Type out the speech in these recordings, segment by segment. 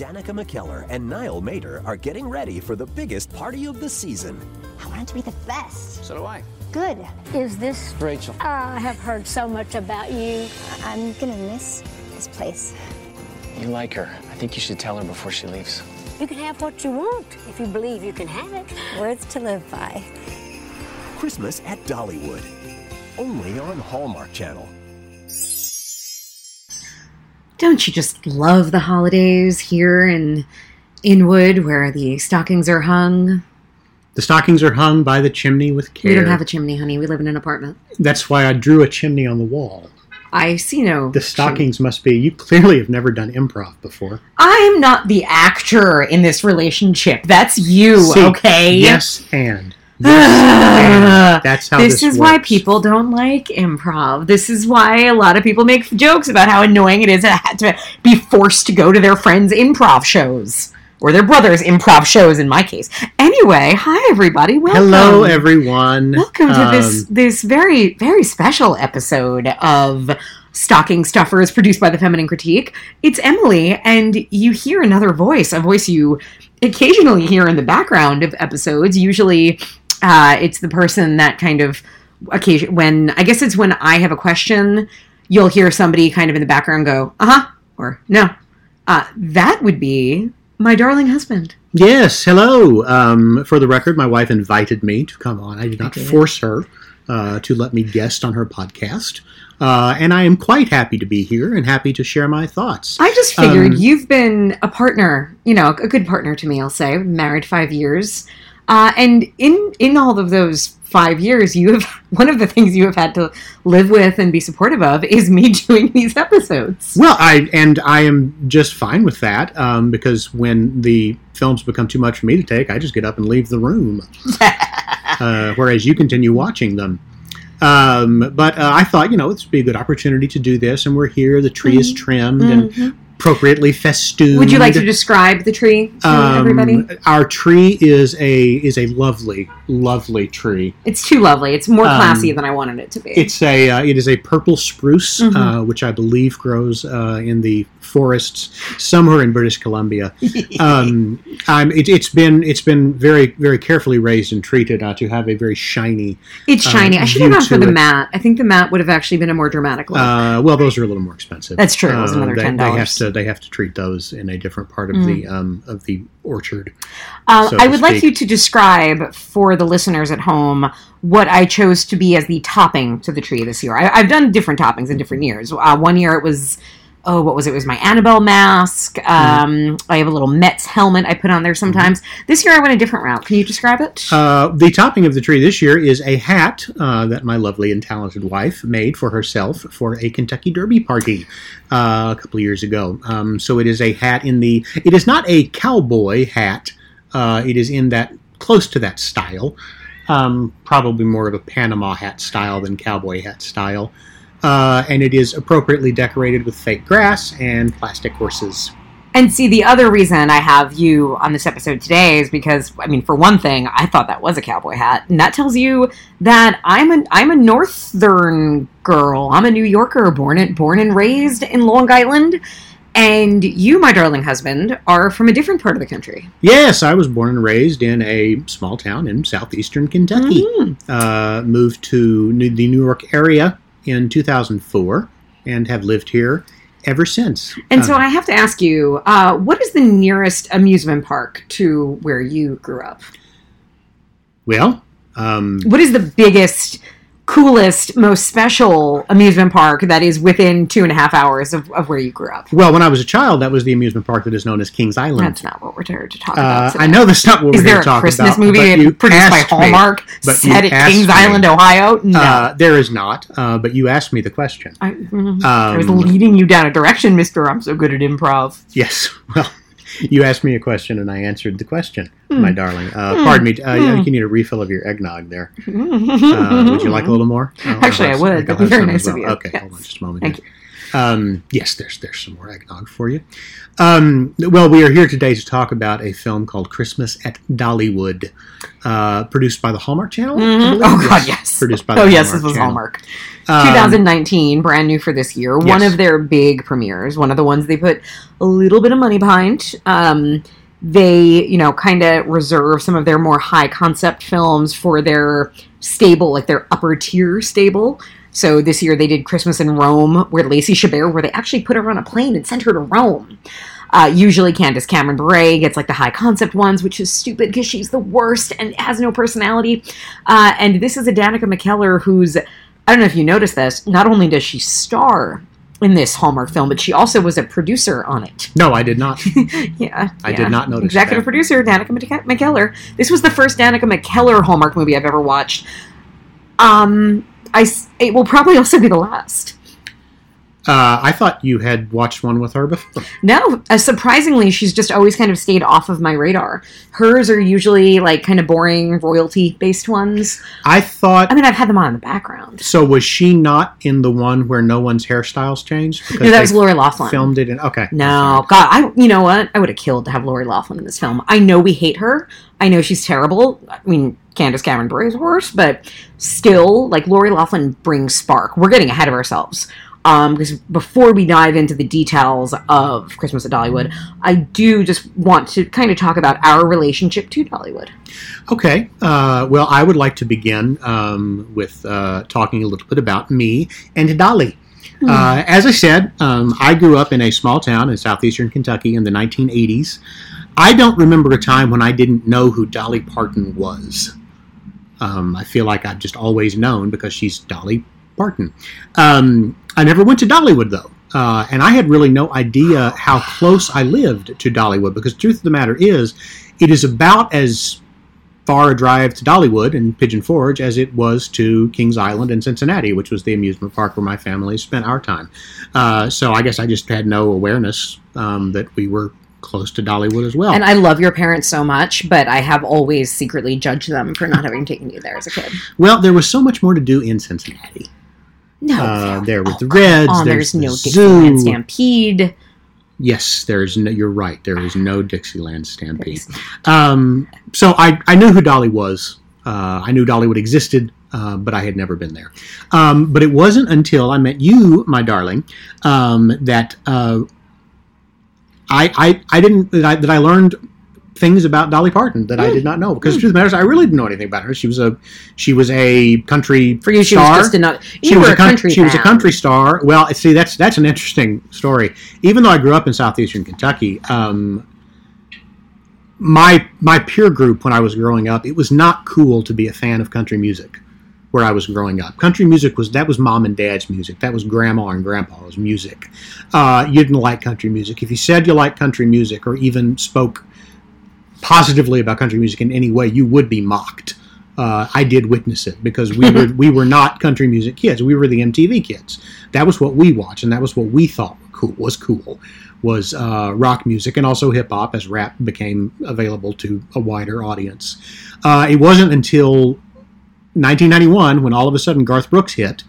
Danica McKellar and Niall Matter are getting ready for the biggest party of the season. I want it to be the best. So do I. Good. Is this Rachel. I have heard so much about you. I'm gonna miss this place. You like her. I think you should tell her before she leaves. You can have what you want if you believe you can have it. Words to live by. Christmas at Dollywood. Only on Hallmark Channel. Don't you just love the holidays here in Inwood where the stockings are hung? The stockings are hung by the chimney with care. We don't have a chimney, honey. We live in an apartment. That's why I drew a chimney on the wall. I see no. The stockings must be. You clearly have never done improv before. I'm not the actor in this relationship. That's you, See, okay? Yes, and. Yes. That's how this, this, is why people don't like improv. This is why a lot of people make jokes about how annoying it is to be forced to go to their friends' improv shows or their brothers' improv shows. In my case, anyway. Hi, everybody. Welcome. Hello, everyone. Welcome to this Um, this very very special episode of Stocking Stuffers, produced by the Feminine Critique. It's Emily, and you hear another voice, a voice you occasionally hear in the background of episodes. Usually, uh, it's the person that kind of occasion when I guess it's when I have a question, you'll hear somebody kind of in the background go, "Uh huh," or "No." Uh, that would be my darling husband. Yes, hello. Um, for the record, my wife invited me to come on. I did not did. force her uh, to let me guest on her podcast. Uh, and I am quite happy to be here and happy to share my thoughts. I just figured Um, you've been a partner, you know, a good partner to me. I'll say, married five years, uh, and in in all of those five years, you have one of the things you have had to live with and be supportive of is me doing these episodes. Well, I and I am just fine with that um, because when the films become too much for me to take, I just get up and leave the room. uh, whereas you continue watching them. Um, but uh, I thought, you know, it's be a good opportunity to do this, and we're here. The tree is trimmed and appropriately festooned. Would you like to describe the tree to Um, everybody? Our tree is a is a lovely, lovely tree. It's too lovely. It's more um, classy than I wanted it to be. It's a uh, it is a purple spruce, Mhm. uh, which I believe grows uh, in the forests somewhere in British Columbia. um, um, it, it's been it's been very very carefully raised and treated uh, to have a very shiny. It's uh, shiny. I should have gone for the it. mat. I think the mat would have actually been a more dramatic look. Uh, well, those are a little more expensive. That's true. It was Uh, another they, $10. They have to they have to treat those in a different part of Mm. the um, of the orchard. Uh, so I would like you to describe for the listeners at home what I chose to be as the topping to the tree this year. I, I've done different toppings in different years. Uh, one year it was, oh, what was it? It was my Annabelle mask. Mm-hmm. Um, I have a little Mets helmet I put on there sometimes. This year I went a different route. Can you describe it? Uh, the topping of the tree this year is a hat uh, that my lovely and talented wife made for herself for a Kentucky Derby party uh, a couple of years ago. Um, so it is a hat in the. It is not a cowboy hat. Uh, it is in that close to that style. Um, probably more of a Panama hat style than cowboy hat style. Uh, and it is appropriately decorated with fake grass and plastic horses. And see, the other reason I have you on this episode today is because, I mean, for one thing, I thought that was a cowboy hat, and that tells you that I'm a I'm a northern girl. I'm a New Yorker, born and born and raised in Long Island, and you, my darling husband, are from a different part of the country. Yes, I was born and raised in a small town in southeastern Kentucky. Mhm. Uh, moved to the New York area in 2004 and have lived here ever since. And so Uh, I have to ask you, uh, what is the nearest amusement park to where you grew up? well, um, What is the biggest, coolest, most special amusement park that is within two and a half hours of, of where you grew up? well, when I was a child, that was the amusement park that is known as Kings Island. That's not what we're here to talk about. Uh. I know that's not what Is we're there here a to talk Christmas about. movie but you produced by asked me. Hallmark but set at Kings me. Island, Ohio? No. Uh, there is not, uh, but you asked me the question. I, mhm. I was Um, leading you down a direction, Mister. I'm so good at improv. Yes. Well, you asked me a question and I answered the question, Hmm. my darling. Uh, Pardon me. Uh, Hmm. You need a refill of your eggnog there. Uh, would you like a little more? Oh, Actually, I would. That'd be very nice as of you. Okay, Yes. hold on just a moment. Um, yes, there's there's some more eggnog for you. Um, well, we are here today to talk about a film called Christmas at Dollywood, uh, produced by the Hallmark Channel. Believe? Oh God, yes. Produced by the oh yes, Hallmark this was Channel. Hallmark. Um, 2019, brand new for this year. One yes. of their big premieres. One of the ones they put a little bit of money behind. Um, they, you know, kind of reserve some of their more high concept films for their stable, like their upper tier stable. So this year they did Christmas in Rome, where Lacey Chabert, where they actually put her on a plane and sent her to Rome. Uh, usually Candace Cameron Bure gets like the high concept ones, which is stupid because she's the worst and has no personality. Uh, and this is a Danica McKellar who's, I don't know if you noticed this, not only does she star in this Hallmark film, but she also was a producer on it. No, I did not. Yeah. I yeah. did not notice Executive that. producer Danica McKellar. This was the first Danica McKellar Hallmark movie I've ever watched. Um, I it will probably also be the last. Uh, I thought you had watched one with her before. No, uh, surprisingly, she's just always kind of stayed off of my radar. Hers are usually like kind of boring royalty based ones. I thought. I mean, I've had them on in the background. So was she not in the one where no one's hairstyles changed? Because No, that was Lori Laughlin. Filmed it in. Okay. No, God, I you know what? I would have killed to have Lori Laughlin in this film. I know we hate her. I know she's terrible. I mean, Candace Cameron Bure is worse, but still, like Lori Laughlin brings spark. We're getting ahead of ourselves. Um, because before we dive into the details of Christmas at Dollywood, I do just want to kind of talk about our relationship to Dollywood. Okay. Uh, well, I would like to begin um, with uh, talking a little bit about me and Dolly. Uh, as I said, um, I grew up in a small town in southeastern Kentucky in the 1980s. I don't remember a time when I didn't know who Dolly Parton was. Um, I feel like I've just always known because she's Dolly Parton. Um, I never went to Dollywood though, uh, and I had really no idea how close I lived to Dollywood because truth of the matter is, it is about as far a drive to Dollywood and Pigeon Forge as it was to Kings Island and Cincinnati, which was the amusement park where my family spent our time. Uh, so I guess I just had no awareness um, that we were close to Dollywood as well. And I love your parents so much, but I have always secretly judged them for not having taken you there as a kid. well, there was so much more to do in Cincinnati. No, Uh, there with Oh, the Reds. on, there's, there's, the no. Dixieland Stampede. Yes, there's no. You're right. There is no Dixieland Stampede. Um, so I, I knew who Dolly was. Uh, I knew Dollywood existed, uh, but I had never been there. Um, but it wasn't until I met you, my darling, um, that uh, I, I I didn't that I, that I learned things about Dolly Parton that I did not know. Because the truth of the matter is, I really didn't know anything about her. She was a she was a country For you, she star was just another. You she was a country. She was a country star. Well, see, that's that's an interesting story. Even though I grew up in southeastern Kentucky, um, my my peer group when I was growing up, it was not cool to be a fan of country music. Where I was growing up, country music was that was mom and dad's music. That was grandma and grandpa's music. Uh, you didn't like country music. If you said you liked country music or even spoke positively about country music in any way, you would be mocked. Uh, I did witness it because we were we were not country music kids. We were the MTV kids. That was what we watched, and that was what we thought cool was cool was uh, rock music and also hip hop as rap became available to a wider audience. Uh, it wasn't until 1991 when all of a sudden Garth Brooks hit,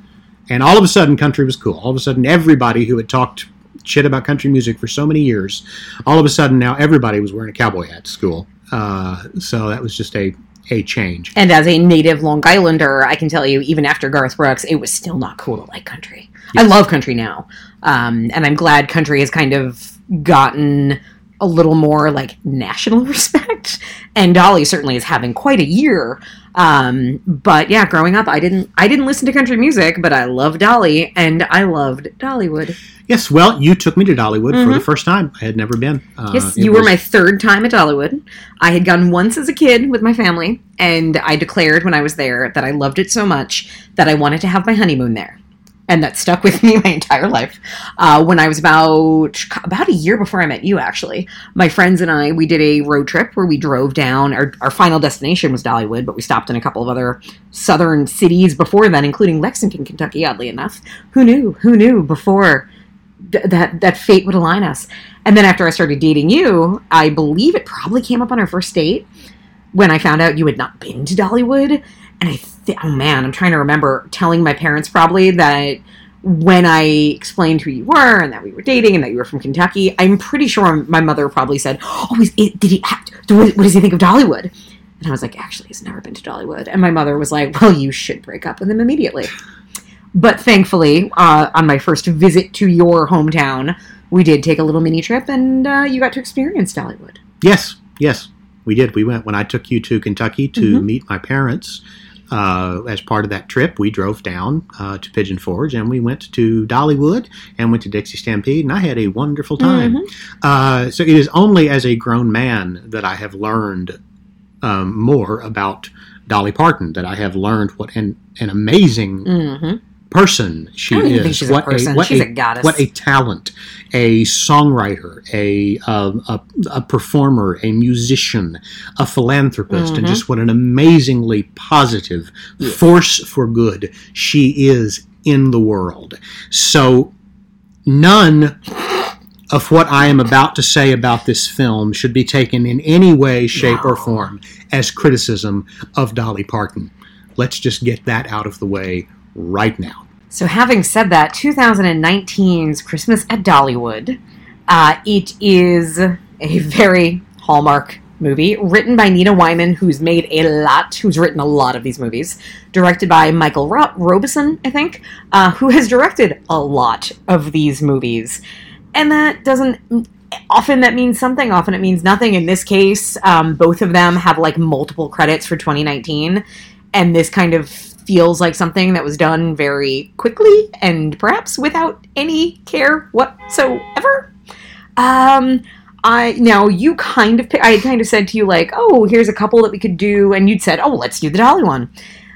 and all of a sudden country was cool. All of a sudden, everybody who had talked shit about country music for so many years, all of a sudden now everybody was wearing a cowboy hat to school. Uh, so that was just a a change. And as a native Long Islander, I can tell you, even after Garth Brooks, it was still not cool to like country. I love country now, um, and I'm glad country has kind of gotten a little more like national respect. And Dolly certainly is having quite a year. Um, but yeah, growing up, I didn't I didn't listen to country music, but I loved Dolly, and I loved Dollywood. Yes, well, you took me to Dollywood for the first time. I had never been. Uh, Mm-hmm. Yes, you were my third time at Dollywood. I had gone once as a kid with my family, and I declared when I was there that I loved it so much that I wanted to have my honeymoon there. And that stuck with me my entire life. Uh, when I was about about a year before I met you, actually, my friends and I we did a road trip where we drove down. Our, our final destination was Dollywood, but we stopped in a couple of other southern cities before then, including Lexington, Kentucky. Oddly enough, who knew? Who knew before th- that that fate would align us. And then after I started dating you, I believe it probably came up on our first date when I found out you had not been to Dollywood. And I, th- oh man, I'm trying to remember telling my parents probably that when I explained who you were and that we were dating and that you were from Kentucky, I'm pretty sure my mother probably said, "Oh, is, it, did he? Have, what does he think of Dollywood?" And I was like, "Actually, he's never been to Dollywood." And my mother was like, "Well, you should break up with him immediately." But thankfully, uh, on my first visit to your hometown, we did take a little mini trip, and uh, you got to experience Dollywood. Yes, yes, we did. We went when I took you to Kentucky to Mhm. meet my parents. Uh, as part of that trip, we drove down uh, to Pigeon Forge and we went to Dollywood and went to Dixie Stampede, and I had a wonderful time. Uh, so it is only as a grown man that I have learned um, more about Dolly Parton, that I have learned what an, an amazing Mm-hmm. Person she I don't even is. think she's a what what She's a goddess. What a talent, a songwriter, a um, a, a performer, a musician, a philanthropist, and Mhm. just what an amazingly positive force for good she is in the world. So none of what I am about to say about this film should be taken in any way, shape, or form as criticism of Dolly Parton. Let's just get that out of the way right now. So, having said that, 2019's Christmas at Dollywood, uh, it is a very Hallmark movie written by Nina Weinman, who's made a lot, who's written a lot of these movies, directed by Michael Ro- Robison, I think, uh, who has directed a lot of these movies. And that doesn't. Often that means something, often it means nothing. In this case, um, both of them have like multiple credits for 2019, and this kind of feels like something that was done very quickly and perhaps without any care whatsoever. Um, I now you kind of I had kind of said to you like, oh, here's a couple that we could do, and you'd said, oh, let's do the Dolly one.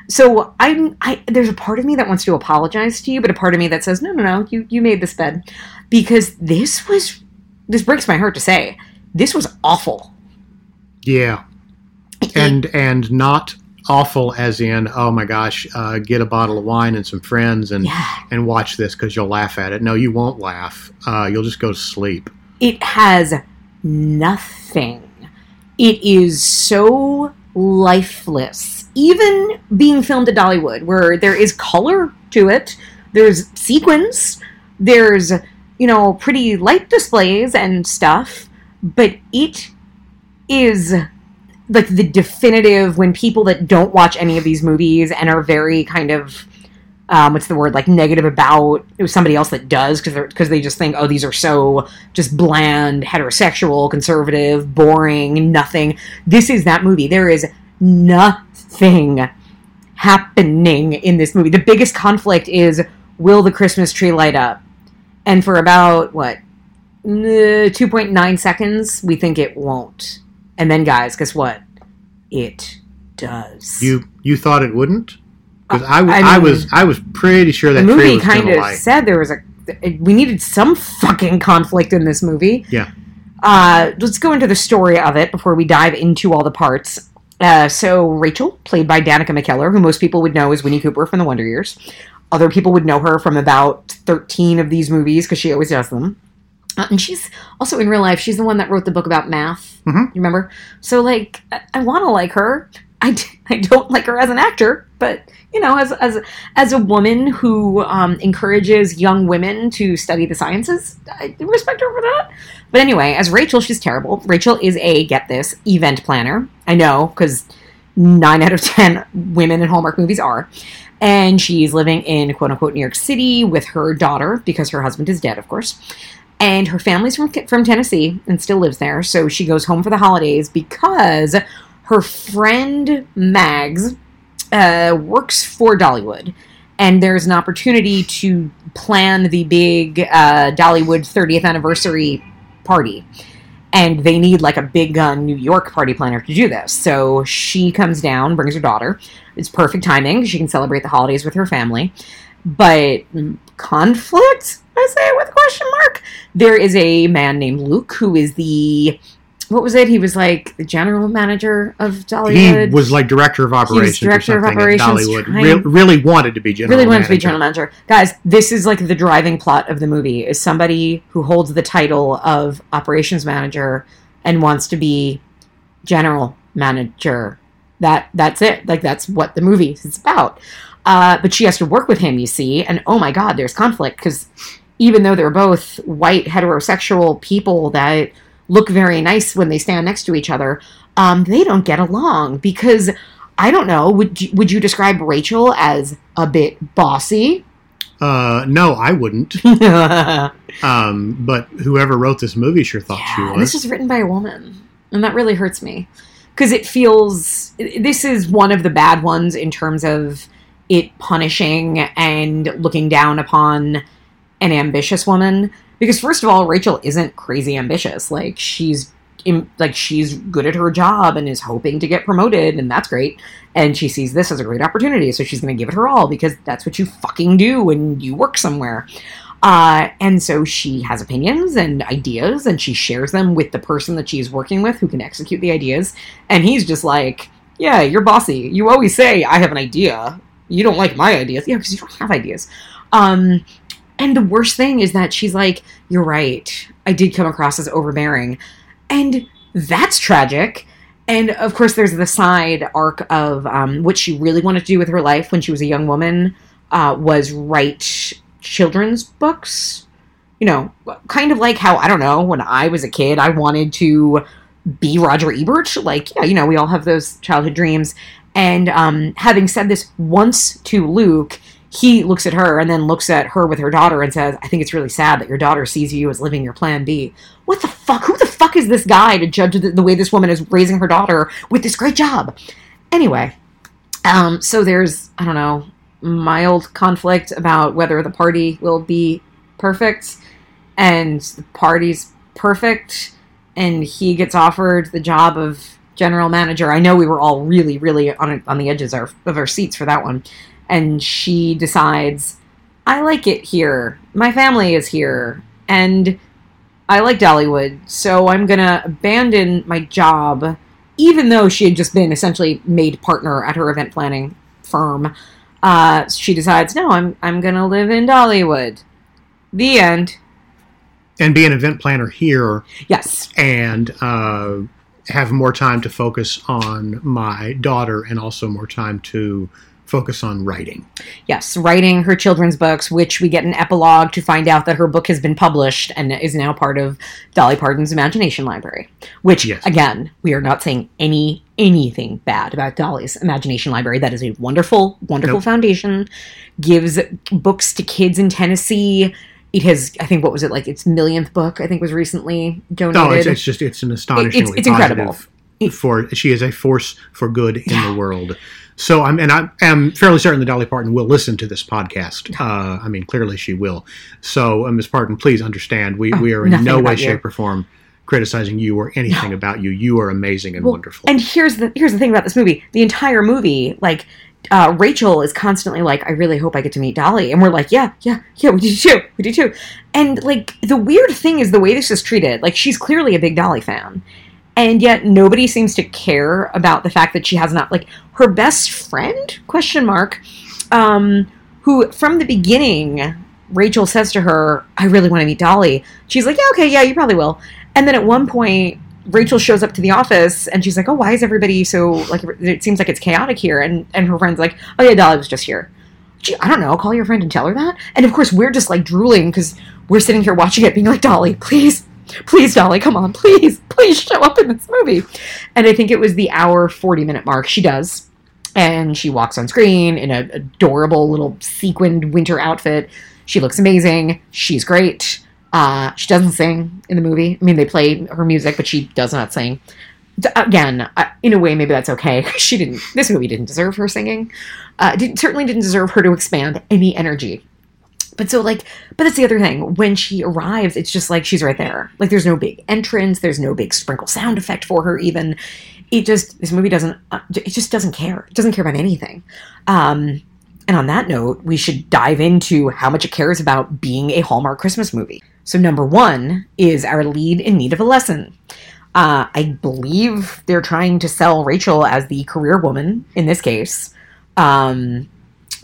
So I'm I there's a part of me that wants to apologize to you, but a part of me that says, no, no, no, you you made this bed because this was this breaks my heart to say this was awful. Yeah, and and not awful as in oh my gosh, uh, get a bottle of wine and some friends and Yeah. and watch this because you'll laugh at it. No, you won't laugh. Uh, you'll just go to sleep. it has nothing. It is so lifeless. Even being filmed at Dollywood, where there is color to it, there's sequins, there's, you know, pretty light displays and stuff, but it is like the definitive when people that don't watch any of these movies and are very kind of um, what's the word like negative about it was somebody else that does because because they just think oh these are so just bland heterosexual conservative boring nothing. This is that movie. There is nothing happening in this movie. The biggest conflict is will the christmas tree light up? And for about what uh, 2.9 seconds we think it won't and then guys guess what it does You you thought it wouldn't? Because I, w- I I mean, was I was pretty sure that the movie was kind of said there was a we needed some fucking conflict in this movie. Yeah. Uh, let's go into the story of it before we dive into all the parts. Uh, so Rachel, played by Danica McKellar, who most people would know as Winnie Cooper from The Wonder Years. Other people would know her from about 13 of these movies because she always does them. Uh, and she's also in real life, she's the one that wrote the book about math. Mhm. You remember? So, like, I, I want to like her. I, d- I don't like her as an actor, but you know, as as as a woman who um, encourages young women to study the sciences, I respect her for that. But anyway, as Rachel, she's terrible. Rachel is a get this event planner. I know because nine out of ten women in Hallmark movies are. And she's living in quote unquote New York City with her daughter because her husband is dead, of course. And her family's from from Tennessee and still lives there. So she goes home for the holidays because her friend Mags uh, works for Dollywood, and there's an opportunity to plan the big uh, Dollywood 30th anniversary party. And they need like a big gun New York party planner to do this. So she comes down, brings her daughter. It's perfect timing. She can celebrate the holidays with her family. But mm, conflict, I say it with a question mark. There is a man named Luke who is the what was it? He was like the general manager of Dollywood. He was like director of operations director or of operations, Dollywood. Re- really wanted to be general really wanted to be general manager. Guys, this is like the driving plot of the movie is somebody who holds the title of operations manager and wants to be general manager. That that's it. Like that's what the movie is about. Uh, but she has to work with him, you see, and oh my god, there's conflict because even though they're both white heterosexual people that look very nice when they stand next to each other, um, they don't get along because I don't know. Would you, would you describe Rachel as a bit bossy? Uh, no, I wouldn't. Um, but whoever wrote this movie sure thought she Yeah, was. this is written by a woman, and that really hurts me because it feels this is one of the bad ones in terms of it punishing and looking down upon an ambitious woman. Because first of all, Rachel isn't crazy ambitious. Like she's im- like she's good at her job and is hoping to get promoted, and that's great. And she sees this as a great opportunity, so she's going to give it her all because that's what you fucking do when you work somewhere. Uh, and so she has opinions and ideas, and she shares them with the person that she's working with who can execute the ideas. And he's just like, Yeah, you're bossy. You always say, I have an idea. You don't like my ideas. Yeah, because you don't have ideas. Um, and the worst thing is that she's like, You're right. I did come across as overbearing. And that's tragic. And of course, there's the side arc of um, what she really wanted to do with her life when she was a young woman uh, was write children's books. You know, kind of like how, I don't know, when I was a kid, I wanted to be Roger Ebert. Like, yeah, you know, we all have those childhood dreams. And um, having said this once to Luke, he looks at her and then looks at her with her daughter and says, I think it's really sad that your daughter sees you as living your plan B. What the fuck? Who the fuck is this guy to judge the, the way this woman is raising her daughter with this great job? Anyway, um, so there's, I don't know, mild conflict about whether the party will be perfect, and the party's perfect, and he gets offered the job of general manager. I know we were all really, really on on the edges of, of our seats for that one, and she decides, I like it here. My family is here, and I like Dollywood, so I'm gonna abandon my job, even though she had just been essentially made partner at her event planning firm. Uh, she decides, no, I'm I'm gonna live in Dollywood. The end. and be an event planner here Yes. and uh, have more time to focus on my daughter and also more time to focus on writing. Yes, writing her children's books, which we get an epilogue to find out that her book has been published and is now part of Dolly Parton's Imagination Library. Which, Yes. again, we are not saying any anything bad about Dolly's Imagination Library. That is a wonderful, wonderful Nope. foundation. Gives books to kids in Tennessee. It has, I think, what was it like? Its millionth book, I think, was recently donated. No, it's, it's just it's an astonishingly it's incredible. positive For she is a force for good in the world. So I'm and I am fairly certain that Dolly Parton will listen to this podcast. Uh, I mean, clearly she will. So, uh, Ms. Parton, please understand we we are in nothing no way, you. shape, or form criticizing you or anything about you. You are amazing and Well, wonderful. And here's the here's the thing about this movie: the entire movie, like. Uh, Rachel is constantly like, I really hope I get to meet Dolly. And we're like, yeah, yeah, yeah, we do too. We do too. And like, the weird thing is the way this is treated. Like, she's clearly a big Dolly fan. And yet nobody seems to care about the fact that she has not, like, her best friend, question mark, um, who from the beginning, Rachel says to her, I really want to meet Dolly. She's like, yeah, okay, yeah, you probably will. And then at one point, Rachel shows up to the office and she's like, "Oh, why is everybody so like? It seems like it's chaotic here." And and her friend's like, "Oh yeah, Dolly was just here." Gee, I don't know. Call your friend and tell her that. And of course, we're just like drooling because we're sitting here watching it, being like, "Dolly, please, please, Dolly, come on, please, please show up in this movie." And I think it was the hour forty minute mark. She does, and she walks on screen in an adorable little sequined winter outfit. She looks amazing. She's great. Uh, she doesn't sing in the movie. I mean, they play her music, but she does not sing. Again, uh, in a way, maybe that's okay. she didn't. This movie didn't deserve her singing. Uh, didn't, certainly didn't deserve her to expand any energy. But so, like, but that's the other thing. When she arrives, it's just like she's right there. Like, there's no big entrance. There's no big sprinkle sound effect for her. Even it just this movie doesn't. Uh, it just doesn't care. It doesn't care about anything. Um, and on that note, we should dive into how much it cares about being a Hallmark Christmas movie. So, number one is our lead in need of a lesson. Uh, I believe they're trying to sell Rachel as the career woman in this case. Um,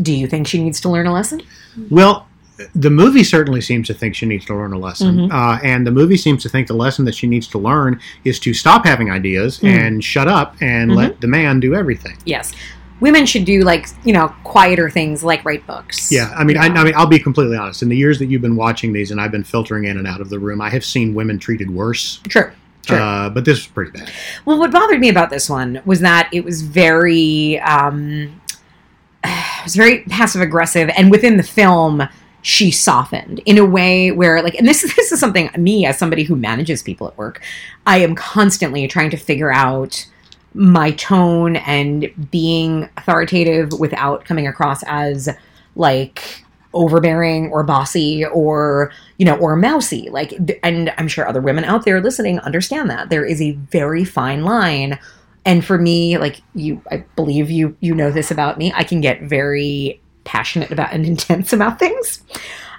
do you think she needs to learn a lesson? Well, the movie certainly seems to think she needs to learn a lesson, Mm-hmm. uh, and the movie seems to think the lesson that she needs to learn is to stop having ideas Mm. and shut up and Mm-hmm. let the man do everything. Yes. women should do like you know quieter things like write books. Yeah, I mean, I, I mean, I'll be completely honest. In the years that you've been watching these, and I've been filtering in and out of the room, I have seen women treated worse. True. True. Uh, but this was pretty bad. Well, what bothered me about this one was that it was very, um, it was very passive aggressive, and within the film, she softened in a way where, like, and this this is something me as somebody who manages people at work, I am constantly trying to figure out my tone and being authoritative without coming across as like overbearing or bossy or you know or mousy. Like and i'm sure other women out there listening understand that. There is a very fine line. And for me like you i believe you you know this about me i can get very passionate about and intense about things.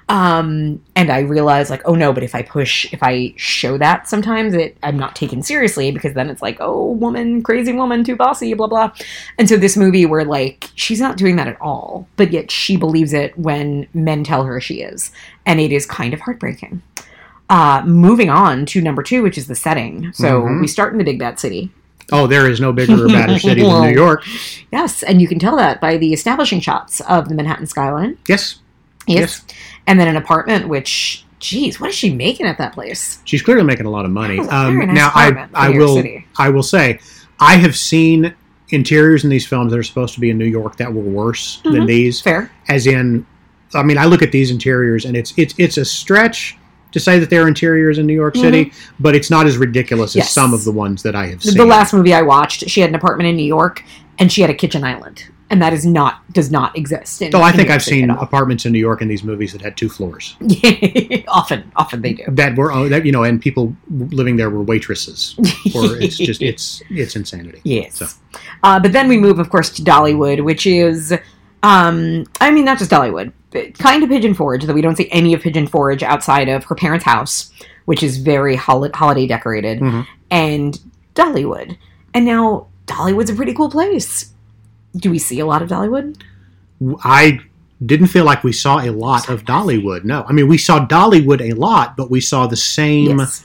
Um and i realize like oh no but if i push if i show that sometimes it i'm not taken seriously because then it's like oh woman crazy woman too bossy blah blah. And so this movie where like she's not doing that at all but yet she believes it when men tell her she is. And it is kind of heartbreaking. Uh moving on to number two which is the setting. So Mhm. we start in the big bad city Oh, there is no bigger or badder city than New York. yes and you can tell that by the establishing shots of the manhattan skyline Yes, Yes. And then an apartment, which, geez, what is she making at that place? she's clearly making a lot of money. That was a very Um, nice now, I I will City. I will say, I have seen interiors in these films that are supposed to be in New York that were worse than Mhm. these. Fair. As in, I mean, I look at these interiors and it's it's it's a stretch to say that they're interiors in New York City, but it's not as ridiculous as Mm-hmm. Some of the ones that I have seen. the last movie I watched, she had an apartment in New York and she had a kitchen island. And that is not, does not exist. In, Oh, I in think I've seen apartments in New York in these movies that had two floors. often, often they do. That were oh, that you know, and people living there were waitresses. Or it's just it's it's insanity. Yes. So. Uh, but then we move, of course, to Dollywood, which is, um, I mean, not just Dollywood, kind of Pigeon Forge, though we don't see any of Pigeon Forge outside of her parents' house, which is very hol- holiday decorated, Mhm. and Dollywood. And now Dollywood's a pretty cool place. Do we see a lot of Dollywood? I didn't feel like we saw a lot of Dollywood. No, I mean we saw Dollywood a lot, but we saw the same Yes.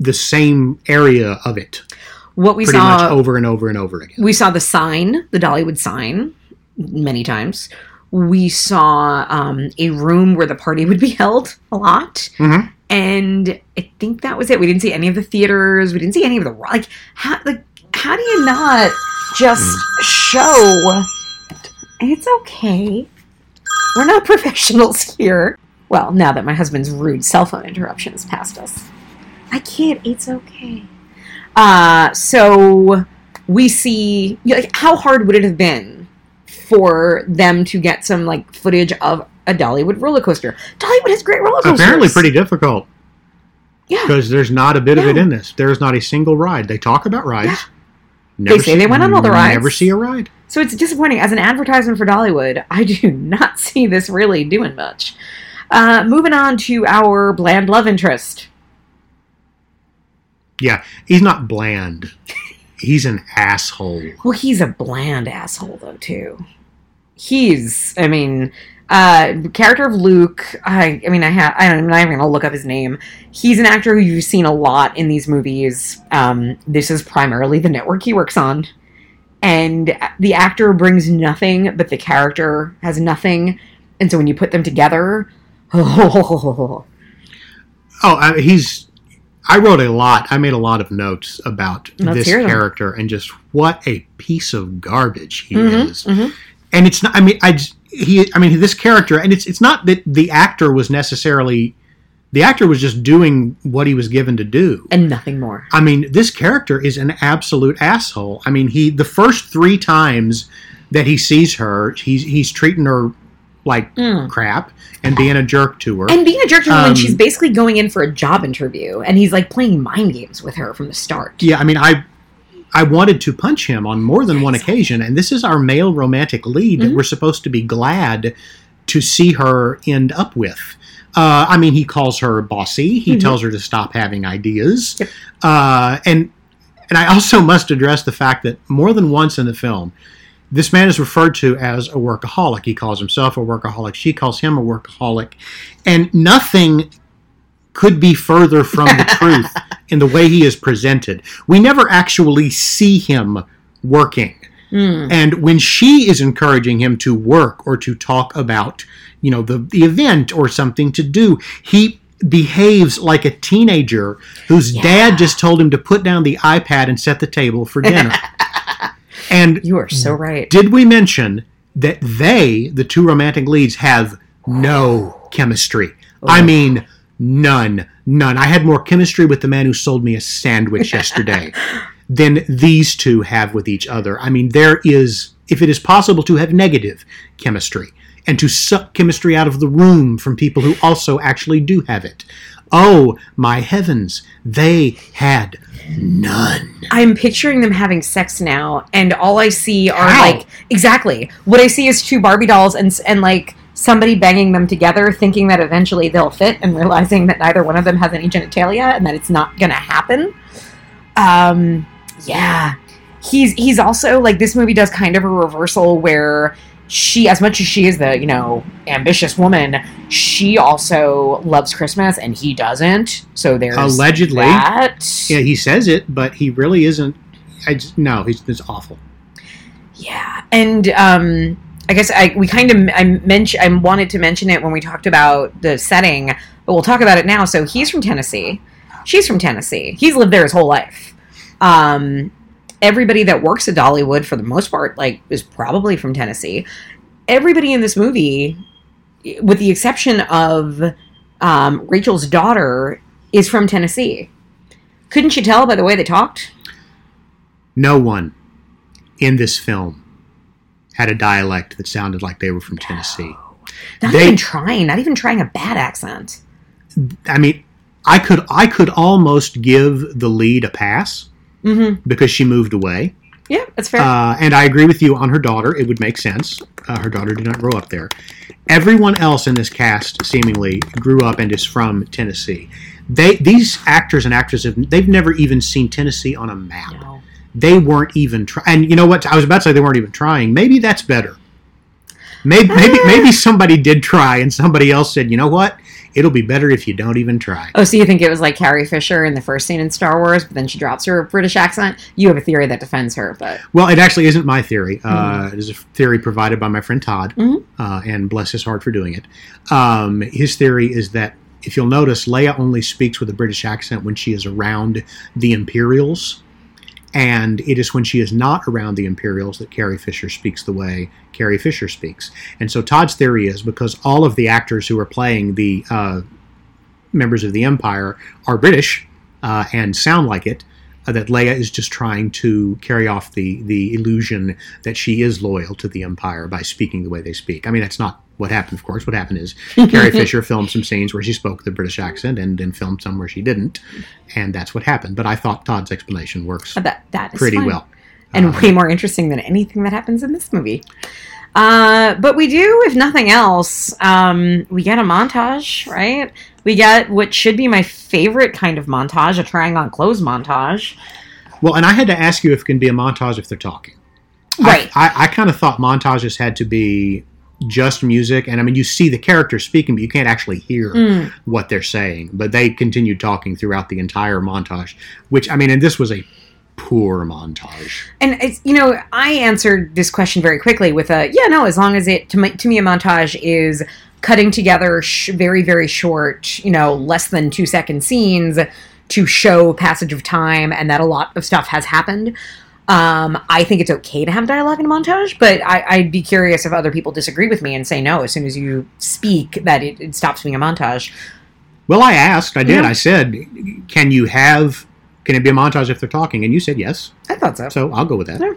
the same area of it What we pretty saw much over and over and over again. we saw the sign, the Dollywood sign, many times. We saw um, a room where the party would be held a lot, Mhm. and I think that was it. We didn't see any of the theaters. We didn't see any of the like. How like how do you not just show? It's okay. We're not professionals here. Well, now that my husband's rude cell phone interruption has passed us, I can't. It's okay. Uh, so we see like how hard would it have been for them to get some like footage of a Dollywood roller coaster? Dollywood has great roller coasters. Apparently, pretty difficult Yeah. because there's not a bit of it in this. There is not a single ride. They talk about rides. Yeah. Never say they went on all the rides. Never see a ride. So it's disappointing. As an advertisement for Dollywood, I do not see this really doing much. Uh, moving on to our bland love interest. Yeah, he's not bland. He's an asshole. Well, he's a bland asshole though too. He's, I mean, uh, character of Luke. I, I mean, I have. I'm not even gonna look up his name. He's an actor who you've seen a lot in these movies. Um, this is primarily the network he works on, and the actor brings nothing, but the character has nothing. And so when you put them together, Oh, I, he's. I wrote a lot. I made a lot of notes about Let's this character and just what a piece of garbage he Mhm, is. mhm. And it's not. I mean, I just, he. I mean, this character, and it's it's not that the actor was necessarily. The actor was just doing what he was given to do. and nothing more. I mean, this character is an absolute asshole. I mean, he the first three times that he sees her, he's he's treating her like Mm. crap and being a jerk to her. And being a jerk to her when Um, she's basically going in for a job interview, and he's like playing mind games with her from the start. Yeah, I mean, I I wanted to punch him on more than one occasion, and this is our male romantic lead that Mhm. we're supposed to be glad to see her end up with. Uh, I mean, he calls her bossy. He Mhm. tells her to stop having ideas, Yep. uh, and and I also must address the fact that more than once in the film, this man is referred to as a workaholic. He calls himself a workaholic. She calls him a workaholic, and nothing could be further from the truth in the way he is presented. We never actually see him working. Hmm. And when she is encouraging him to work or to talk about, you know, the, the event or something to do, he behaves like a teenager whose dad just told him to put down the iPad and set the table for dinner. and You are so right. did we mention that they, the two romantic leads, have no chemistry? I mean, none. None. I had more chemistry with the man who sold me a sandwich yesterday than these two have with each other. I mean, there is, if it is possible to have negative chemistry and to suck chemistry out of the room from people who also actually do have it. Oh, my heavens, they had none. I'm picturing them having sex now, and all I see are How? like exactly what I see is two Barbie dolls and and like somebody banging them together, thinking that eventually they'll fit, and realizing that neither one of them has any genitalia and that it's not gonna happen. Um, yeah, he's he's also like this movie does kind of a reversal where she, as much as she is the you know ambitious woman, she also loves Christmas and he doesn't. So there's Allegedly. that. Yeah, he says it, but he really isn't. I just, no, he's it's awful. Yeah, and um, I guess I we kind of I mentioned I wanted to mention it when we talked about the setting, but we'll talk about it now. So he's from Tennessee, she's from Tennessee. He's lived there his whole life. Um, everybody that works at Dollywood, for the most part, like is probably from Tennessee. Everybody in this movie, with the exception of um, Rachel's daughter, is from Tennessee. Couldn't you tell by the way they talked? No one in this film had a dialect that sounded like they were from Tennessee. Not They- even trying, not even trying a bad accent. I mean, I could I could almost give the lead a pass Mm-hmm. because she moved away, Yeah, that's fair. uh, and I agree with you on her daughter. It would make sense. Uh, her daughter did not grow up there. Everyone else in this cast seemingly grew up and is from Tennessee. They these actors and actresses they've never even seen Tennessee on a map. no. They weren't even trying. And you know what? I was about to say they weren't even trying. Maybe that's better. Maybe maybe maybe somebody did try, and somebody else said, "You know what? It'll be better if you don't even try." Oh, so you think it was like Carrie Fisher in the first scene in Star Wars, but then she drops her British accent? You have a theory that defends her, but Well, it actually isn't my theory. Uh, it is a theory provided by my friend Todd, Mhm. uh, and bless his heart for doing it. Um, his theory is that if you'll notice, Leia only speaks with a British accent when she is around the Imperials, and it is when she is not around the Imperials that Carrie Fisher speaks the way Carrie Fisher speaks. And so Todd's theory is because all of the actors who are playing the uh, members of the Empire are British uh, and sound like it. uh, That Leia is just trying to carry off the the illusion that she is loyal to the Empire by speaking the way they speak. I mean, that's not what happened, of course. What happened is Carrie Fisher filmed some scenes where she spoke the British accent, and then filmed some where she didn't, and that's what happened. But I thought Todd's explanation works that that pretty well. and Um, way more interesting than anything that happens in this movie. Uh, but we do, if nothing else, um, we get a montage, right? We get what should be my favorite kind of montage, a trying on clothes montage. Well, and I had to ask you if it can be a montage if they're talking. Right. I, I, I kind of thought montages had to be just music, and I mean, you see the characters speaking, but you can't actually hear Mm. what they're saying. But they continued talking throughout the entire montage, which I mean, and this was a poor montage. And it's, you know, I answered this question very quickly with a yeah, no. As long as it to, me- to me, a montage is cutting together sh- very very short, you know, less than two second scenes to show passage of time, and that a lot of stuff has happened. Um, I think it's okay to have dialogue in a montage, but I, I'd be curious if other people disagree with me and say no as soon as you speak that it, it stops being a montage. Well, I asked, I did, Yeah. I said, can you have, can it be a montage if they're talking? And you said yes, I thought so. so I'll go with that. Yeah.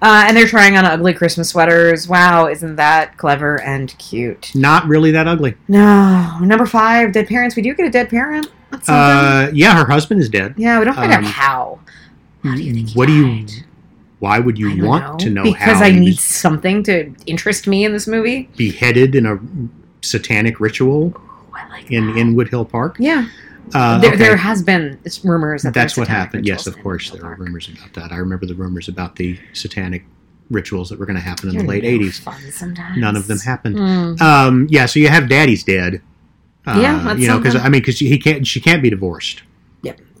Uh, and they're trying on ugly Christmas sweaters. Wow, isn't that clever and cute? Not really that ugly. No, number five, dead parents. We do get a dead parent. That's. Uh, yeah, her husband is dead. yeah, we don't find out um, how. How do you think? What do you? Why would you want to know because how I need something to interest me in this movie. beheaded in a satanic ritual Oh, I like in that. in Woodhill Park? yeah, Uh, there, okay. there has been rumors that That's what happened. Yes, of course, there Park. rumors about that. I remember the rumors about the satanic rituals that were going to happen in You're the late '80s. sometimes. None of them happened. Mm. Um, yeah, so you have Daddy's dead. Uh, Yeah, that's you know, because. I mean, because he can't, she can't be divorced.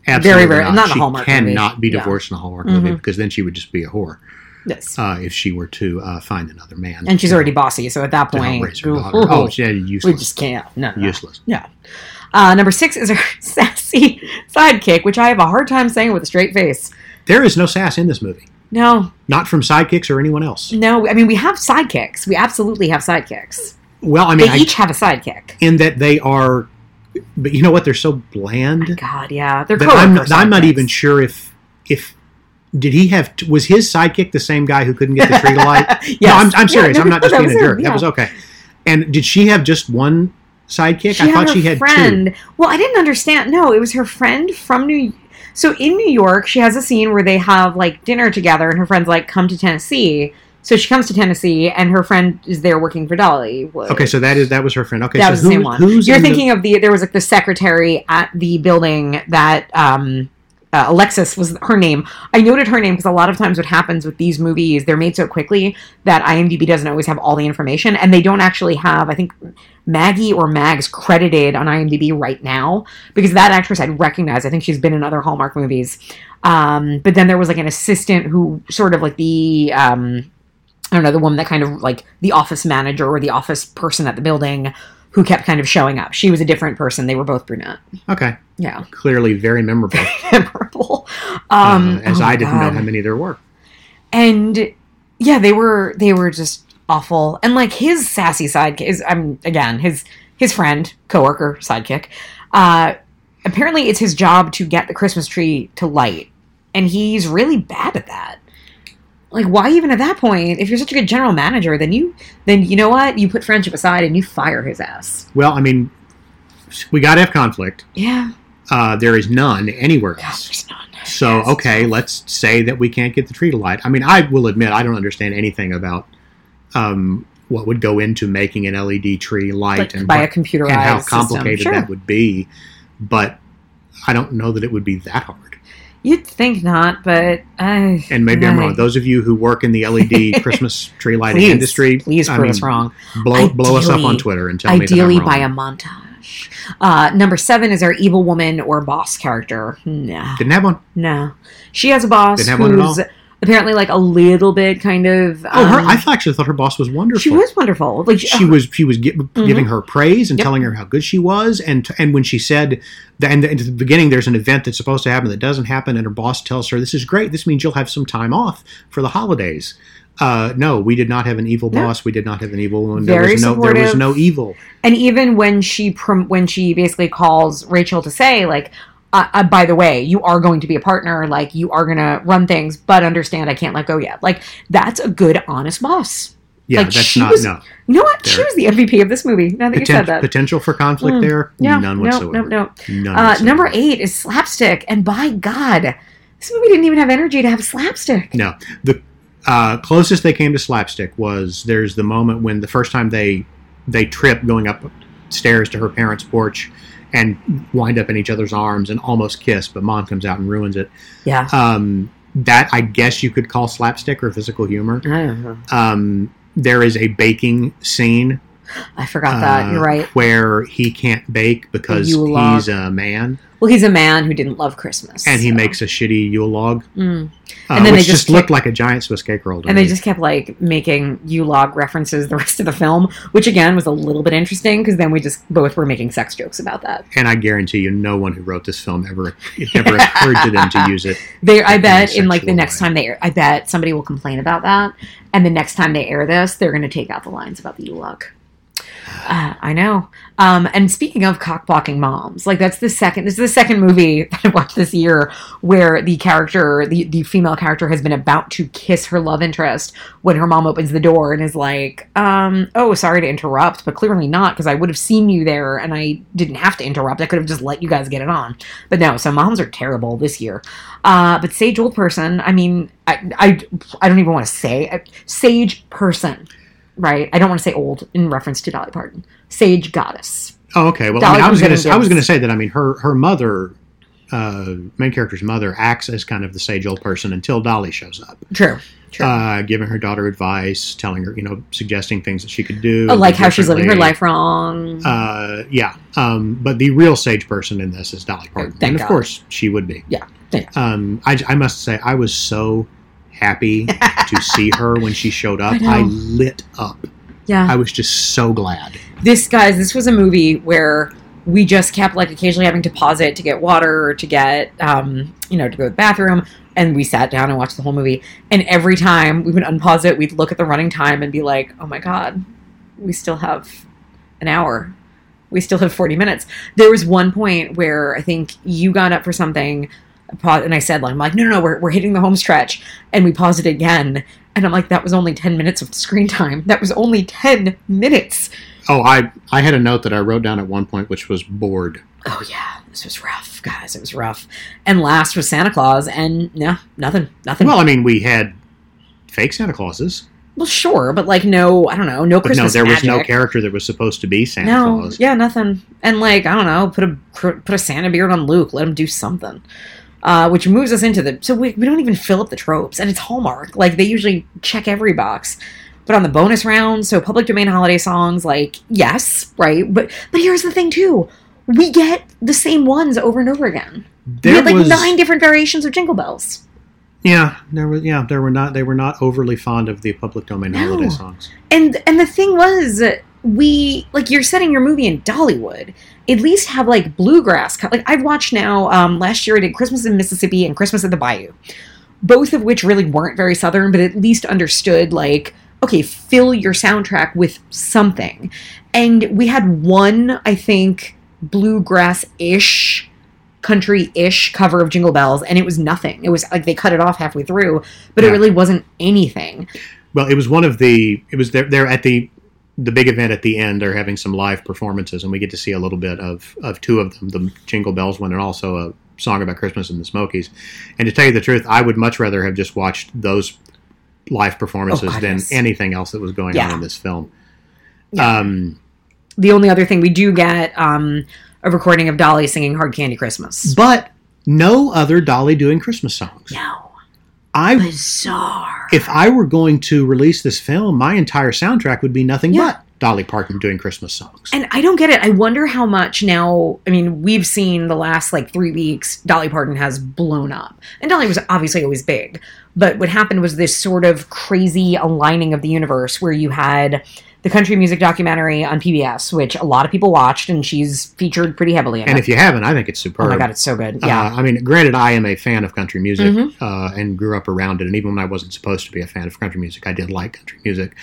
Absolutely Very rare- Not. not in a she Hallmark cannot movie. be Yeah. divorced in a Hallmark movie Mhm. because then she would just be a whore. Yes. uh, if she were to uh, find another man. and she's already bossy, so at that point, ooh, ooh, Oh, yeah, we just can't. No, no. Useless. Yeah. Uh, number six is her sassy sidekick, which I have a hard time saying with a straight face. There is no sass in this movie. No, Not from sidekicks or anyone else. no. I mean, we have sidekicks. We absolutely have sidekicks. Well, I mean, they I, each have a sidekick. in that they are, but you know what? They're so bland God, yeah, they're I'm, coworker I'm not even sure if if did he have was his sidekick the same guy who couldn't get the tree to light? Yes. No, I'm, I'm Yeah, serious. no, I'm not just being a him, jerk. yeah. That was okay. And did she have just one sidekick? She I thought she had friend. Well, I didn't understand. No, it was her friend from New. So in New York, she has a scene where they have like dinner together, and her friend's like, "Come to Tennessee." So she comes to Tennessee, and her friend is there working for Dollywood. two. Okay, so that is that was her friend. Okay, that so was who, the same one. You're in the- thinking of the there was like the secretary at the building that um, uh, Alexis was her name. I noted her name because a lot of times what happens with these movies, they're made so quickly that IMDb doesn't always have all the information, and they don't actually have. I think Maggie or Mags credited on IMDb right now because that actress I'd recognize. I think she's been in other Hallmark movies. Um, but then there was like an assistant who sort of like the um, I don't know, the woman that kind of like the office manager or the office person at the building who kept kind of showing up. She was a different person. They were both brunette. Okay, Yeah. clearly very memorable. Memorable. Um, uh, as oh I didn't know how many there were. And yeah, they were they were just awful. And like his sassy sidekick is I'm again, his his friend, coworker, sidekick. Uh apparently it's his job to get the Christmas tree to light. And he's really bad at that. Like why even at that point, if you're such a good general manager, then you then you know what? You put friendship aside and you fire his ass. Well, I mean, we got to have conflict. Yeah. Uh, there is none anywhere God, else. there's none. So Yes. okay, let's say that we can't get the tree to light. I mean, I will admit I don't understand anything about um, what would go into making an LED tree light Like and by a what- computerized and how complicated Sure. that would be. But I don't know that it would be that hard. You'd think not, but uh, And maybe I'm wrong. Those of you who work in the LED Christmas tree lighting please, industry, please I prove mean, us wrong. Blow, blow us up on Twitter and tell me Ideally, that by a montage. Uh, number seven is our evil woman or boss character. No, Didn't have one. no, she has a boss Didn't have one at who's apparently like a little bit kind of. Oh, her, um, I actually thought her boss was wonderful. she was wonderful. Like she was she was gi- giving her praise and Mm-hmm. Yep. telling her how good she was and and when she said that and at the beginning there's an event that's supposed to happen that doesn't happen and her boss tells her this is great this means you'll have some time off for the holidays uh, no we did not have an evil No. boss we did not have an evil one there was no there was no evil And even when she prom- when she basically calls Rachel to say like, uh, uh, by the way, you are going to be a partner. Like you are gonna run things, but understand I can't let go yet. Like that's a good, honest boss. yeah Like, that's not was- no You know what? She was the MVP of this movie. Now that you said that. potential for conflict Mm. there Yeah, none no, whatsoever no, no. None Uh, number eight is slapstick, and by God, this movie didn't even have energy to have slapstick. No, the uh, closest they came to slapstick was there's the moment when the first time they they trip going up stairs to her parents' porch and wind up in each other's arms and almost kiss, but mom comes out and ruins it. Yeah, Um, that I guess you could call slapstick or physical humor. I don't know. Um, there is a baking scene I forgot that. uh, You're right. where he can't bake because Yule log. he's a man Well, he's a man who didn't love Christmas, and he makes a shitty Yule log, Mm. uh, And then which they just just looked like a giant Swiss cake roll. And me. they just kept like making Yule log references the rest of the film, which again was a little bit interesting because then we just both were making sex jokes about that. and I guarantee you, no one who wrote this film ever it never occurred to them to use it. They, I bet in like the next way. time they, air, I bet somebody will complain about that, and the next time they air this, they're going to take out the lines about the Yule log. Uh, I know. Um, and speaking of cock blocking moms, like that's the second. This is the second movie that I've watched this year where the character, the the female character, has been about to kiss her love interest when her mom opens the door and is like, um, "Oh, sorry to interrupt, but clearly not because I would have seen you there and I didn't have to interrupt. I could have just let you guys get it on." But no, so moms are terrible this year. Uh, but sage old person, I mean, I I, I don't even want to say uh, sage person right? I don't want to say old in reference to Dolly Parton. Sage goddess. Oh, okay. Well, I, mean, I was going to I was going to say that. I mean, her her mother, uh, main character's mother, acts as kind of the sage old person until Dolly shows up, True. True. uh, giving her daughter advice, telling her, you know, suggesting things that she could do. Oh, like how she's living her life wrong. Uh, yeah. Um, but the real sage person in this is Dolly Parton, Thank and of God. course she would be. yeah. Um, I, I must say, I was so happy to see her when she showed up. I I, lit up. Yeah. I was just so glad. this guys this was a movie where we just kept like occasionally having to pause it to get water or to get um you know to go to the bathroom and we sat down and watched the whole movie and every time we would unpause it we'd look at the running time and be like oh my god we still have an hour we still have 40 minutes there was one point where i think you got up for something and i said like i'm like no no no we're, we're hitting the home stretch and we paused it again and i'm like that was only 10 minutes of screen time that was only 10 minutes Oh, I I had a note that I wrote down at one point, which was bored. Oh yeah, this was rough, guys. It was rough. And last was Santa Claus, and no, nothing, nothing. Well, I mean, we had fake Santa Clauses, Well, sure, but like no, I don't know, no but Christmas no, there was no character that was supposed to be Santa No, Claus. yeah, nothing. And like I don't know, put a put a Santa beard on Luke. Let him do something. Uh, which moves us into the so we, we don't even fill up the tropes, and it's Hallmark. Like they usually check every box. But on the bonus round, so public domain holiday songs, like yes, right. But but here's the thing too, we get the same ones over and over again. we had like was nine different variations of Jingle Bells. yeah, there was yeah, there were not they were not overly fond of the public domain No. holiday songs. And and the thing was, we like you're setting your movie in Dollywood. At least have like bluegrass. Like I've watched now. Um, last year I did Christmas in Mississippi and Christmas at the Bayou, both of which really weren't very southern, but at least understood like okay, fill your soundtrack with something. And we had one, I think, bluegrass ish, country ish cover of Jingle Bells, and it was nothing. It was like they cut it off halfway through, but it really wasn't anything. Well, it was one of the it was there there at the the big event at the end. They're having some live performances, and we get to see a little bit of of two of them, the Jingle Bells one, and also a song about Christmas in the Smokies. And to tell you the truth, I would much rather have just watched those live performances Oh, God, than yes. anything else that was going Yeah. on in this film. Yeah. Um, the only other thing we do get um, a recording of Dolly singing "Hard Candy Christmas." but no other Dolly doing Christmas songs. No, I bizarre. if I were going to release this film, my entire soundtrack would be nothing Yeah. but Dolly Parton doing Christmas songs. And I don't get it. I wonder how much now. I mean, we've seen the last like three weeks, Dolly Parton has blown up. And Dolly was obviously always big. But what happened was this sort of crazy aligning of the universe where you had the country music documentary on PBS, which a lot of people watched, and she's featured pretty heavily in and it. if you haven't, I think it's superb. oh my God, it's so good. Yeah. Uh, I mean, granted, I am a fan of country music Mhm. uh, and grew up around it. And even when I wasn't supposed to be a fan of country music, I did like country music.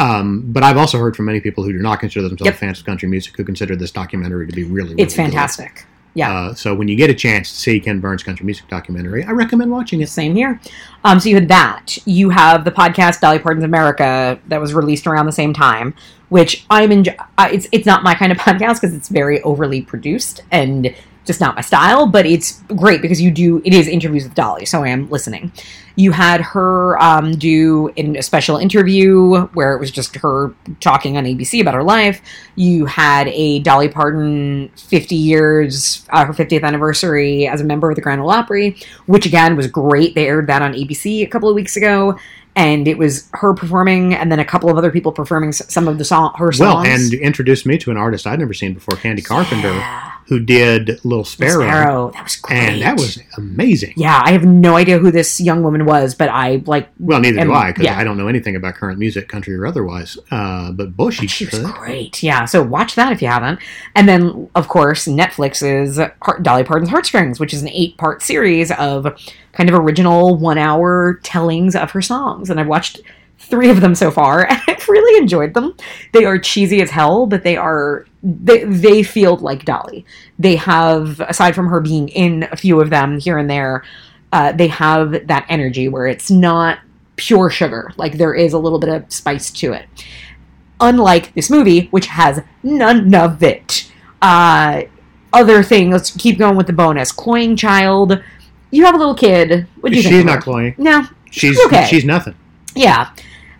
Um, but I've also heard from many people who do not consider themselves Yep. fans of country music who consider this documentary to be really, really it's good. Yeah. Uh, so when you get a chance to see Ken Burns' country music documentary, I recommend watching it. Same here. Um, so you had that. You have the podcast Dolly Parton's America that was released around the same time, which I'm uh, It's it's not my kind of podcast because it's very overly produced and just not my style. But it's great because you do it is interviews with Dolly, so I am listening. You had her um, do in a special interview where it was just her talking on ABC about her life. You had a Dolly Parton 50 years, uh, her 50th anniversary as a member of the Grand Ole Opry, which again was great. They aired that on ABC a couple of weeks ago. And it was her performing, and then a couple of other people performing some of the song, her songs. Well, and introduced me to an artist I'd never seen before, Candi Carpenter, Yeah. Who did Little Sparrow, Sparrow, that was great. and that was amazing. yeah. I have no idea who this young woman was, but I like. Well, neither And- do I, because yeah. I don't know anything about current music, country or otherwise. Uh, but Bushy, She was great. Yeah, so watch that if you haven't. And then, of course, Netflix's Heart- Dolly Parton's Heartstrings, which is an eight-part series of kind of original one-hour tellings of her songs. And I've watched three of them so far, and I've really enjoyed them. They are cheesy as hell, but they are they they feel like Dolly. They have, aside from her being in a few of them here and there, uh, they have that energy where it's not pure sugar. Like there is a little bit of spice to it unlike this movie, which has none of it. Uh, other thing, let's keep going with the bonus. Cloying child. You have a little kid. What do you think? She's not cloying. No. She's okay. she's nothing. Yeah.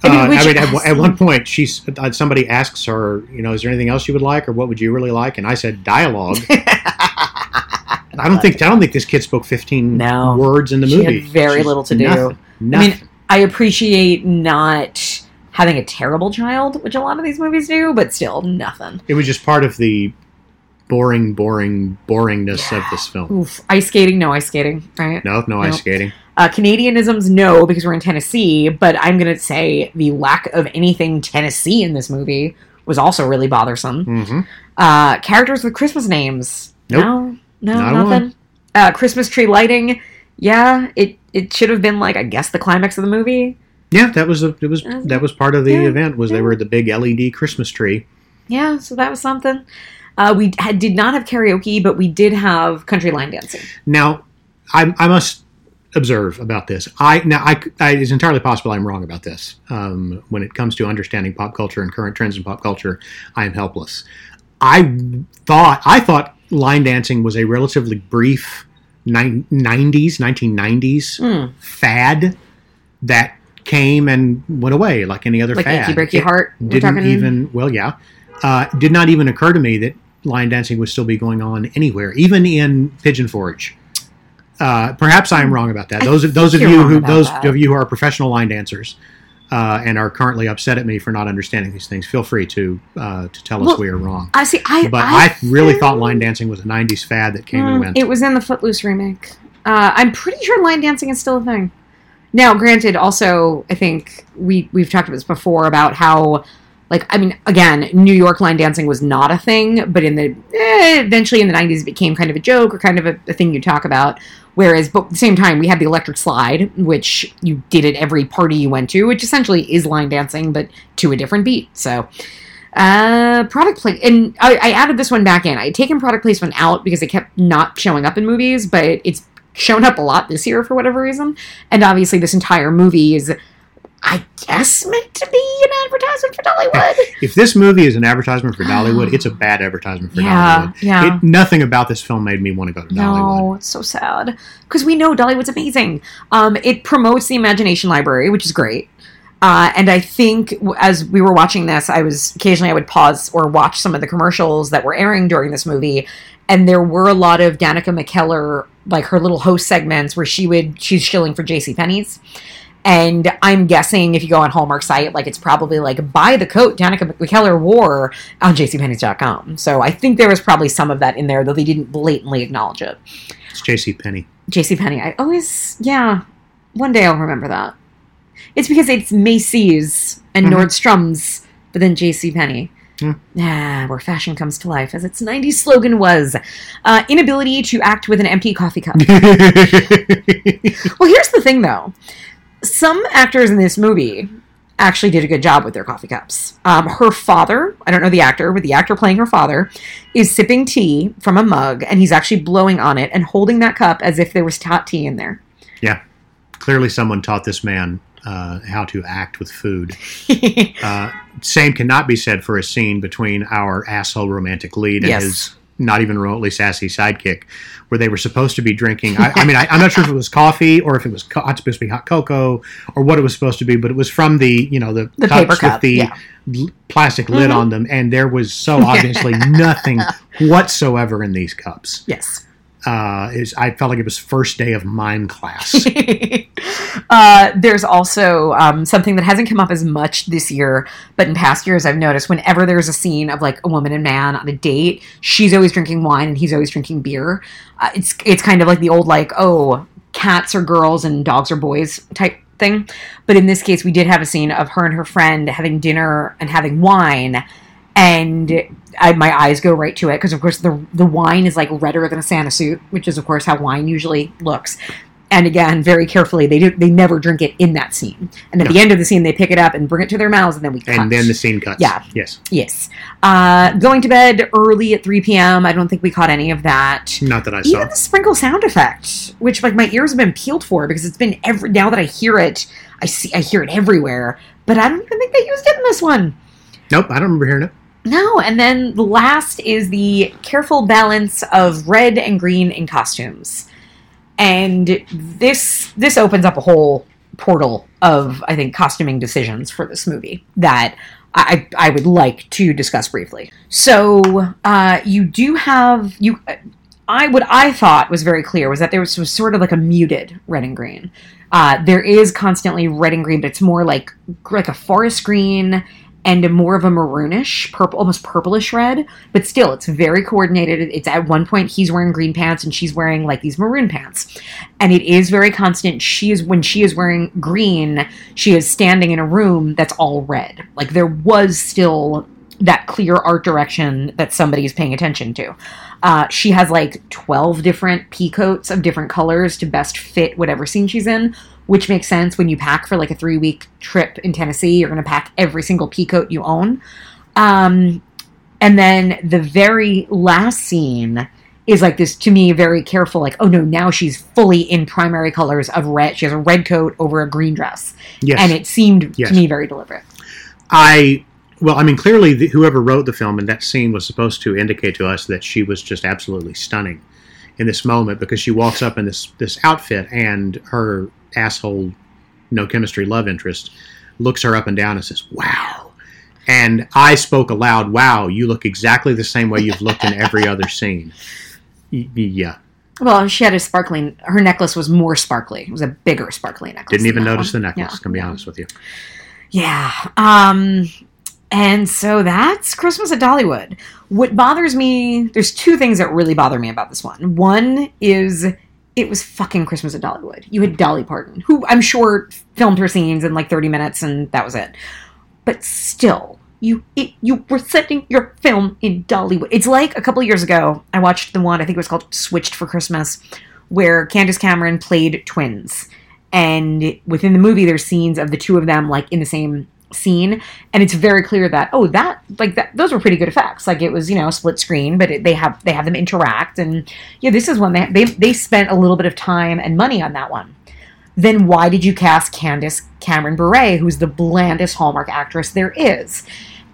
I mean, uh, I mean at, at one point, she's uh, somebody asks her, you know, is there anything else you would like, or what would you really like? And I said dialogue. I don't think I don't think this kid spoke fifteen No. words in the She had movie. very She's little to do. nothing. I mean, I appreciate not having a terrible child, which a lot of these movies do, but still, nothing. it was just part of the boring, boring, boringness of this film. Oof. Ice skating, no ice skating, right? No, no ice skating. Uh, Canadianisms, no, because we're in Tennessee. But I'm going to say the lack of anything Tennessee in this movie was also really bothersome. hmm Uh, characters with Christmas names, Nope. no, no, Not nothing. Uh, Christmas tree lighting, yeah, it it should have been like I guess the climax of the movie. Yeah, that was a, it was that was part of the Yeah, event. Was they were the big LED Christmas tree. Yeah, so that was something. Uh, we had, did not have karaoke, but we did have country line dancing. Now, I, I must observe about this. I now I, I it's entirely possible I'm wrong about this. Um, when it comes to understanding pop culture and current trends in pop culture, I am helpless. I thought I thought line dancing was a relatively brief nine- 90s 1990s Hmm. fad that came and went away like any other Like fad. Achy Breaky It Heart. Didn't talking even well yeah uh, did not even occur to me that line dancing would still be going on anywhere even in Pigeon Forge uh, perhaps i am wrong about that those of those of you who those that. of you who are professional line dancers uh, and are currently upset at me for not understanding these things feel free to uh, to tell us we are wrong I see. I but I, I, really thought line dancing was a 90s fad that came and Mm, went It was in the Footloose remake. Uh, I'm pretty sure line dancing is still a thing. Now, granted, also I think we we've talked about this before about how, like, I mean, again, New York line dancing was not a thing, but in the eh, eventually in the '90s it became kind of a joke or kind of a, a thing you talk about. Whereas, but at the same time, we had the electric slide, which you did at every party you went to, which essentially is line dancing, but to a different beat. So, uh, product play, and I, I added this one back in. I had taken product placement out because it kept not showing up in movies, but it's shown up a lot this year for whatever reason. And obviously, this entire movie is, I guess, meant to be an advertisement for Dollywood. if this movie is an advertisement for Dollywood, it's a bad advertisement for Yeah, Dollywood. yeah. It, nothing about this film made me want to go to Dollywood. No, it's so sad because we know Dollywood's amazing. Um, it promotes the Imagination Library, which is great. Uh, and I think as we were watching this, I was occasionally I would pause or watch some of the commercials that were airing during this movie, and there were a lot of Danica McKellar, like her little host segments where she would she's shilling for J.C. Penney's. And I'm guessing if you go on Hallmark site, like it's probably like buy the coat Danica McKellar wore on JCPenney's.com. So I think there was probably some of that in there, though they didn't blatantly acknowledge it. It's JCPenney. JCPenney. I always, yeah. One day I'll remember that. It's because it's Macy's and Mhm. Nordstrom's, but then J.C. Penney. Hmm. Ah, where fashion comes to life, as its 90s slogan was. Uh, inability to act with an empty coffee cup. well, here's the thing, though. Some actors in this movie actually did a good job with their coffee cups. Um, her father, I don't know the actor, but the actor playing her father, is sipping tea from a mug, and he's actually blowing on it and holding that cup as if there was hot tea in there. yeah. Clearly, someone taught this man uh, how to act with food. Uh, same cannot be said for a scene between our asshole romantic lead and Yes. his not even remotely sassy sidekick, where they were supposed to be drinking. I, I mean, I, I'm not sure if it was coffee or if it was co- supposed to be hot cocoa or what it was supposed to be, but it was from the you know the, The cups cup, with the yeah. l- plastic lid Mhm. on them, and there was so obviously nothing whatsoever in these cups. yes. Uh, is I felt like it was first day of mime class. uh, there's also um, something that hasn't come up as much this year, but in past years, I've noticed whenever there's a scene of like a woman and man on a date, she's always drinking wine and he's always drinking beer. Uh, it's it's kind of like the old like oh cats are girls and dogs are boys type thing. But in this case, we did have a scene of her and her friend having dinner and having wine. And I, my eyes go right to it because, of course, the the wine is like redder than a Santa suit, which is, of course, how wine usually looks. And again, very carefully, they do, they never drink it in that scene. And at the end of the scene, they pick it up and bring it to their mouths, and then we cut. and then the scene cuts. Yeah. Yes. yes, uh, going to bed early at three p.m. I don't think we caught any of that. Not that I saw. Even the sprinkle sound effect, which like my ears have been peeled for because it's been every now that I hear it, I see I hear it everywhere. But I don't even think they used it in this one. Nope, I don't remember hearing it. No, and then the last is the careful balance of red and green in costumes. And this this opens up a whole portal of I think costuming decisions for this movie that I I would like to discuss briefly. So uh, you do have you. I what I thought was very clear was that there was, was sort of like a muted red and green. Uh, there is constantly red and green, but it's more like like a forest green and more of a maroonish, purple, almost purplish red. But still, it's very coordinated. It's at one point he's wearing green pants and she's wearing like these maroon pants, and it is very constant. She is when she is wearing green, she is standing in a room that's all red. Like there was still that clear art direction that somebody is paying attention to. Uh, she has like 12 different pea coats of different colors to best fit whatever scene she's in, which makes sense when you pack for like a three week trip in Tennessee. You're going to pack every single pea coat you own. Um, and then the very last scene is like this to me very careful like oh no now she's fully in primary colors of red she has a red coat over a green dress Yes. and it seemed Yes. to me very deliberate I well, I mean, clearly, the, whoever wrote the film in that scene was supposed to indicate to us that she was just absolutely stunning in this moment because she walks up in this this outfit and her asshole, no chemistry love interest looks her up and down and says, "Wow." And I spoke aloud, "Wow, you look exactly the same way you've looked in every other scene." Y- yeah, well she had a sparkling her necklace was more sparkly it was a bigger sparkly necklace didn't even notice one. the necklace. Yeah. Can be honest with you. Yeah. Um and so that's Christmas at Dollywood. What bothers me, there's two things that really bother me about this one. One is it was fucking Christmas at Dollywood. You had Dolly Parton, who I'm sure filmed her scenes in like 30 minutes and that was it. But still, you it, you were setting your film in Dollywood. It's like a couple years ago, I watched the one, I think it was called Switched for Christmas, where Candace Cameron played twins. And within the movie, there's scenes of the two of them like in the same scene, and it's very clear that oh, that like that those were pretty good effects. Like it was you know split screen, but it, they have they have them interact, and yeah, this is one they they they spent a little bit of time and money on that one. Then why did you cast Candace Cameron Bure, who's the blandest Hallmark actress there is?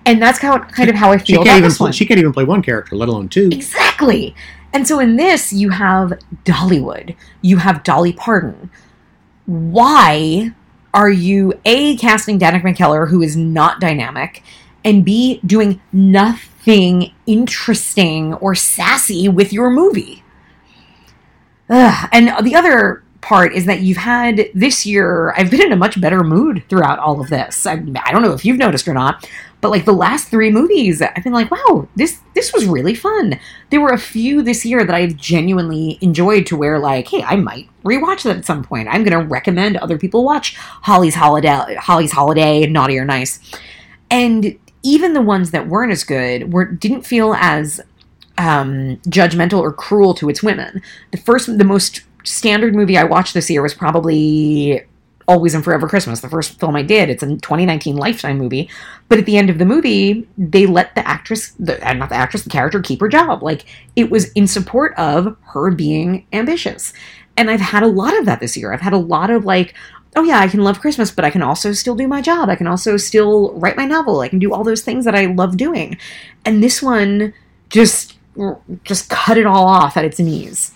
And that's how kind of how I feel She can't about even this play, one. she can't even play one character, let alone two. Exactly. And so in this, you have Dollywood, you have Dolly Parton. Why are you A, casting Danica McKellar, who is not dynamic, and B, doing nothing interesting or sassy with your movie? Ugh. And the other part is that you've had this year, I've been in a much better mood throughout all of this. I, I don't know if you've noticed or not, but like the last three movies, I've been like, wow, this this was really fun. There were a few this year that I've genuinely enjoyed to where like, hey, I might rewatch that at some point. I'm gonna recommend other people watch Holly's Holiday, Holly's Holiday, Naughty or Nice, and even the ones that weren't as good were didn't feel as um, judgmental or cruel to its women. The first, the most standard movie I watched this year was probably Always and Forever Christmas, the first film I did. It's a 2019 Lifetime movie. But at the end of the movie, they let the actress, the, uh, not the actress, the character keep her job. Like, it was in support of her being ambitious. And I've had a lot of that this year. I've had a lot of like, oh yeah, I can love Christmas, but I can also still do my job. I can also still write my novel. I can do all those things that I love doing. And this one just just cut it all off at its knees.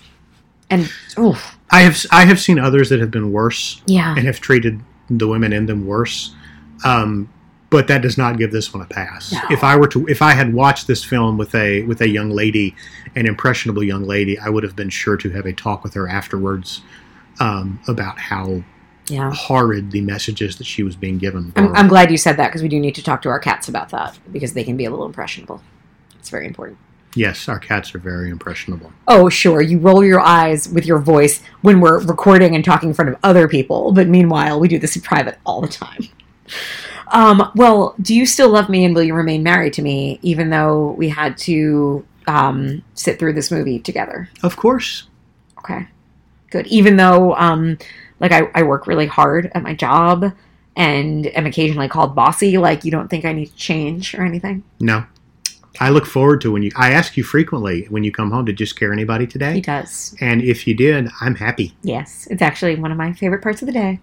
And oh I have I have seen others that have been worse yeah, and have treated the women in them worse. Um, but that does not give this one a pass. No. If I were to, if I had watched this film with a with a young lady, an impressionable young lady, I would have been sure to have a talk with her afterwards um, about how yeah. horrid the messages that she was being given. I'm. I'm glad you said that because we do need to talk to our cats about that because they can be a little impressionable. It's very important. Yes, our cats are very impressionable. Oh, sure, you roll your eyes with your voice when we're recording and talking in front of other people, but meanwhile, we do this in private all the time. Um, well, do you still love me and will you remain married to me, even though we had to um, sit through this movie together? Of course, Okay, good. Even though, um, like, I, I work really hard at my job and am occasionally called bossy, like, you don't think I need to change or anything? no. I look forward to when you. I ask you frequently when you come home. Did you scare anybody today. He does. And if you did, I'm happy. Yes, it's actually one of my favorite parts of the day.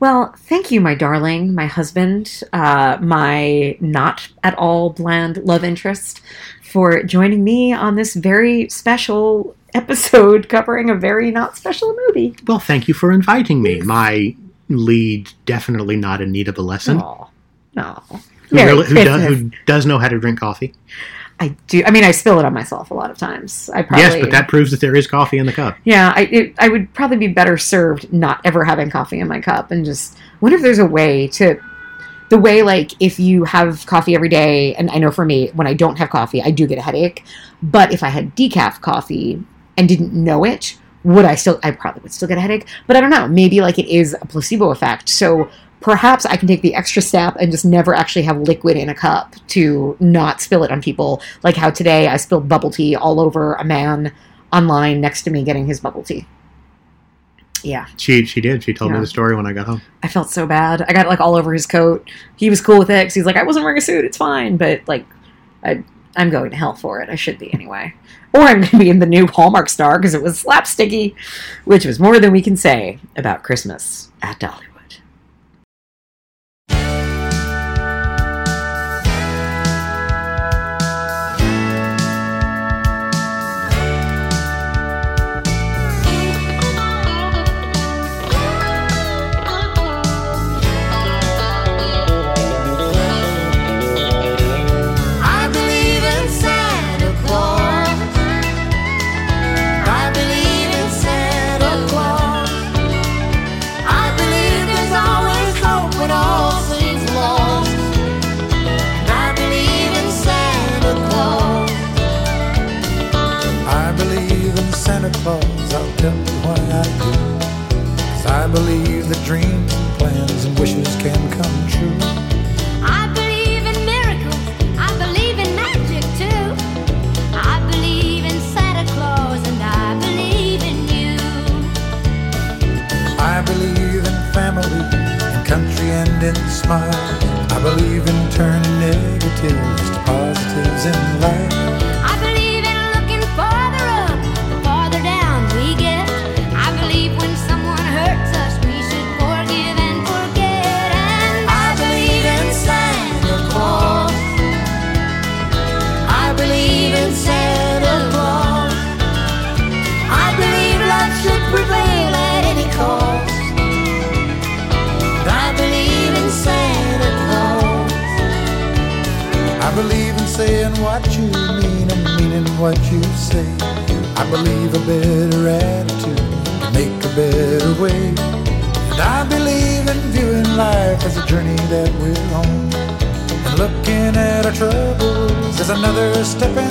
Well, thank you, my darling, my husband, uh, my not at all bland love interest, for joining me on this very special episode covering a very not special movie. Well, thank you for inviting me. My lead, definitely not Anita Balesson, Aw, no who, really, who, does, who does know how to drink coffee. I do. I mean, I spill it on myself a lot of times. I probably yes, but that proves that there is coffee in the cup. Yeah, I it, I would probably be better served not ever having coffee in my cup and just wonder if there's a way to the way like if you have coffee every day and I know for me when I don't have coffee I do get a headache, but if I had decaf coffee and didn't know it, would I still I probably would still get a headache, but I don't know. Maybe like it is a placebo effect. So perhaps I can take the extra step and just never actually have liquid in a cup to not spill it on people. Like how today I spilled bubble tea all over a man online next to me getting his bubble tea. Yeah. She she did. She told yeah. me the story when I got home. I felt so bad. I got like all over his coat. He was cool with it because he's like, I wasn't wearing a suit. It's fine. But like, I I'm going to hell for it. I should be anyway. Or I'm going to be in the new Hallmark star because it was slapsticky, which was more than we can say about Christmas at Dollywood. another step